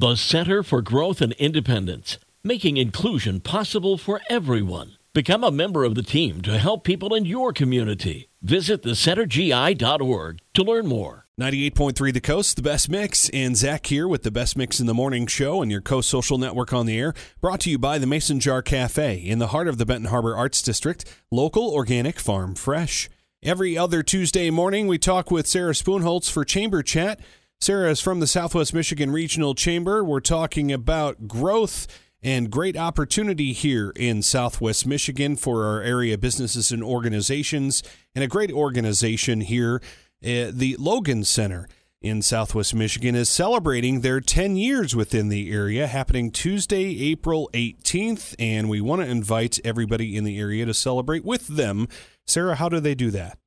The Center for Growth and Independence, making inclusion possible for everyone. Become a member of the team to help people in your community. Visit thecentergi.org to learn more. 98.3 The Coast, the best mix, and Zach here with the best mix in the morning show and your Coast Social Network on the air. Brought to you by the Mason Jar Cafe in the heart of the Benton Harbor Arts District. Local, organic, farm fresh. Every other Tuesday morning, we talk with Sarah Spoonholtz for Chamber Chat. Sarah is from the Southwest Michigan Regional Chamber. We're talking about growth and great opportunity here in Southwest Michigan for our area businesses and organizations, and a great organization here. Uh, the Logan Center in Southwest Michigan is celebrating their 10 years within the area, happening Tuesday, April 18th, and we want to invite everybody in the area to celebrate with them. Sarah, how do they do that?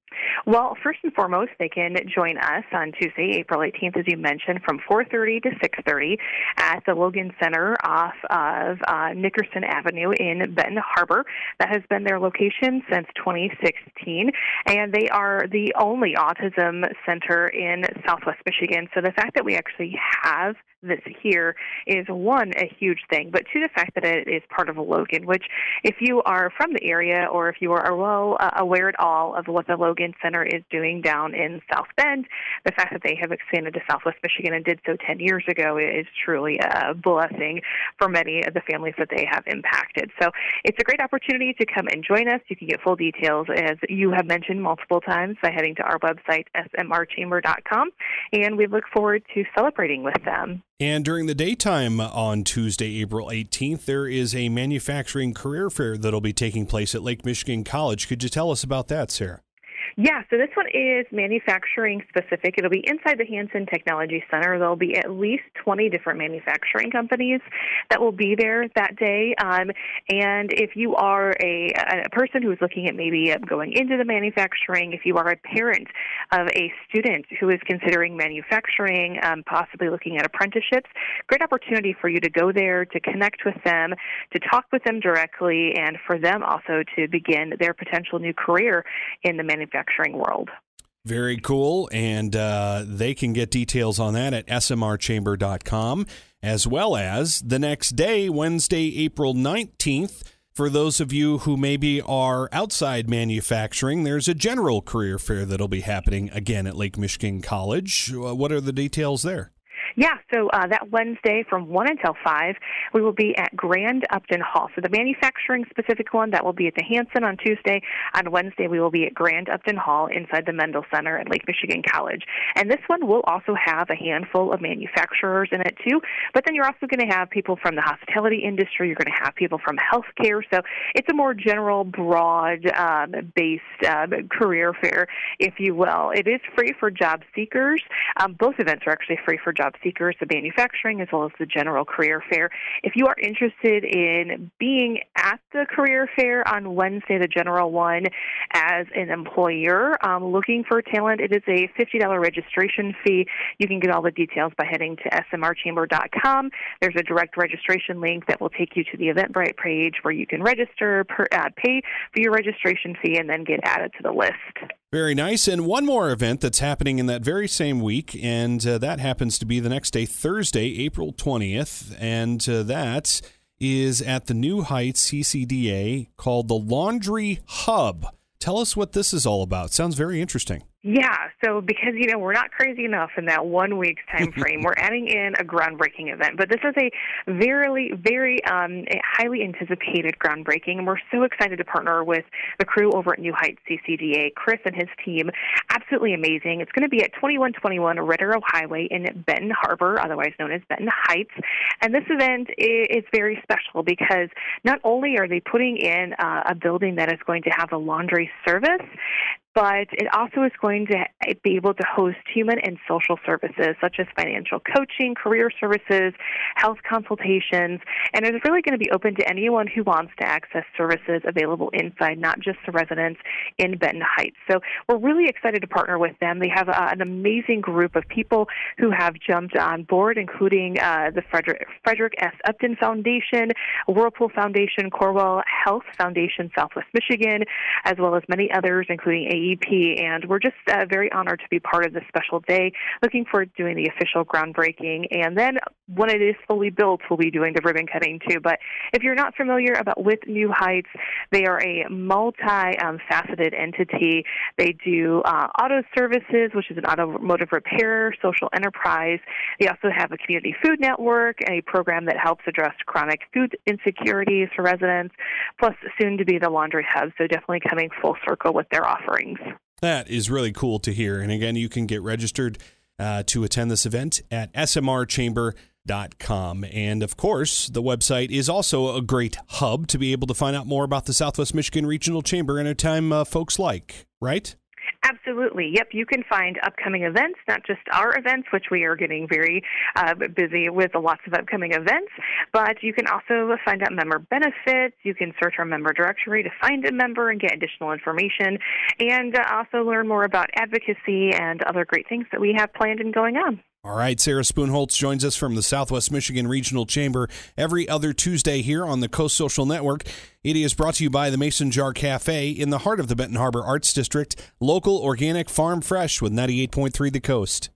Well, first and foremost, they can join us on Tuesday, April 18th, as you mentioned, from 4:30 to 6:30 at the Logan Center off of uh, Nickerson Avenue in Benton Harbor. That has been their location since 2016, and they are the only autism center in Southwest Michigan. So the fact that we actually have this here is one a huge thing, but two the fact that it is part of a Logan, which if you are from the area or if you are well uh, aware at all of what the Logan Center is doing down in South Bend, the fact that they have expanded to Southwest Michigan and did so 10 years ago is truly a blessing for many of the families that they have impacted. So it's a great opportunity to come and join us. You can get full details as you have mentioned multiple times by heading to our website smrchamber.com and we look forward to celebrating with them. And during the daytime on Tuesday, April 18th, there is a manufacturing career fair that'll be taking place at Lake Michigan College. Could you tell us about that, Sarah? Yeah, so this one is manufacturing specific. It'll be inside the Hanson Technology Center. There'll be at least 20 different manufacturing companies that will be there that day. Um, and if you are a, a person who is looking at maybe going into the manufacturing, if you are a parent of a student who is considering manufacturing, um, possibly looking at apprenticeships, great opportunity for you to go there, to connect with them, to talk with them directly, and for them also to begin their potential new career in the manufacturing manufacturing world. Very cool. And uh, they can get details on that at smrchamber.com, as well as the next day, Wednesday, April 19th. For those of you who maybe are outside manufacturing, there's a general career fair that'll be happening again at Lake Michigan College. Uh, what are the details there? Yeah, so uh, that Wednesday from 1 until 5, we will be at Grand Upton Hall. So the manufacturing specific one, that will be at the Hanson on Tuesday. On Wednesday, we will be at Grand Upton Hall inside the Mendel Center at Lake Michigan College. And this one will also have a handful of manufacturers in it too. But then you're also going to have people from the hospitality industry. You're going to have people from healthcare. So it's a more general, broad um, based um, career fair, if you will. It is free for job seekers. Um, both events are actually free for job seekers, the manufacturing, as well as the general career fair. If you are interested in being at the career fair on Wednesday, the general one, as an employer um, looking for talent, it is a $50 registration fee. You can get all the details by heading to smrchamber.com. There's a direct registration link that will take you to the Eventbrite page where you can register, per, uh, pay for your registration fee, and then get added to the list. Very nice. And one more event that's happening in that very same week, and uh, that happens to be the next day, Thursday, April 20th. And uh, that is at the New Heights CCDA called the Laundry Hub. Tell us what this is all about. Sounds very interesting. Yeah, so because you know we're not crazy enough in that one week's time frame, we're adding in a groundbreaking event. But this is a very, very um, a highly anticipated groundbreaking, and we're so excited to partner with the crew over at New Heights CCDA. Chris and his team, absolutely amazing. It's going to be at 2121 Red Arrow Highway in Benton Harbor, otherwise known as Benton Heights. And this event is very special because not only are they putting in uh, a building that is going to have a laundry service, but it also is going to be able to host human and social services such as financial coaching, career services, health consultations, and it's really going to be open to anyone who wants to access services available inside, not just the residents in Benton Heights. So we're really excited to partner with them. They have uh, an amazing group of people who have jumped on board, including uh, the Frederick, Frederick S. Upton Foundation, Whirlpool Foundation, Corewell Health Foundation, Southwest Michigan, as well as many others, including a AEP, and we're just uh, very honored to be part of this special day. Looking forward to doing the official groundbreaking, and then when it is fully built, we'll be doing the ribbon cutting too. But if you're not familiar about with New Heights, they are a multi-faceted entity. They do uh, auto services, which is an automotive repair, social enterprise. They also have a community food network, a program that helps address chronic food insecurities for residents, plus soon to be the laundry hub. So definitely coming full circle with their offerings. That is really cool to hear. And again, you can get registered uh, to attend this event at smrchamber.com. And of course, the website is also a great hub to be able to find out more about the Southwest Michigan Regional Chamber and a time uh, folks like, right? Absolutely. Yep. You can find upcoming events, not just our events, which we are getting very uh, busy with lots of upcoming events, but you can also find out member benefits. You can search our member directory to find a member and get additional information, and uh, also learn more about advocacy and other great things that we have planned and going on. All right, Sarah Spoonholtz joins us from the Southwest Michigan Regional Chamber every other Tuesday here on the Coast Social Network. It is brought to you by the Mason Jar Cafe in the heart of the Benton Harbor Arts District, local, organic, farm fresh with 98.3 The Coast.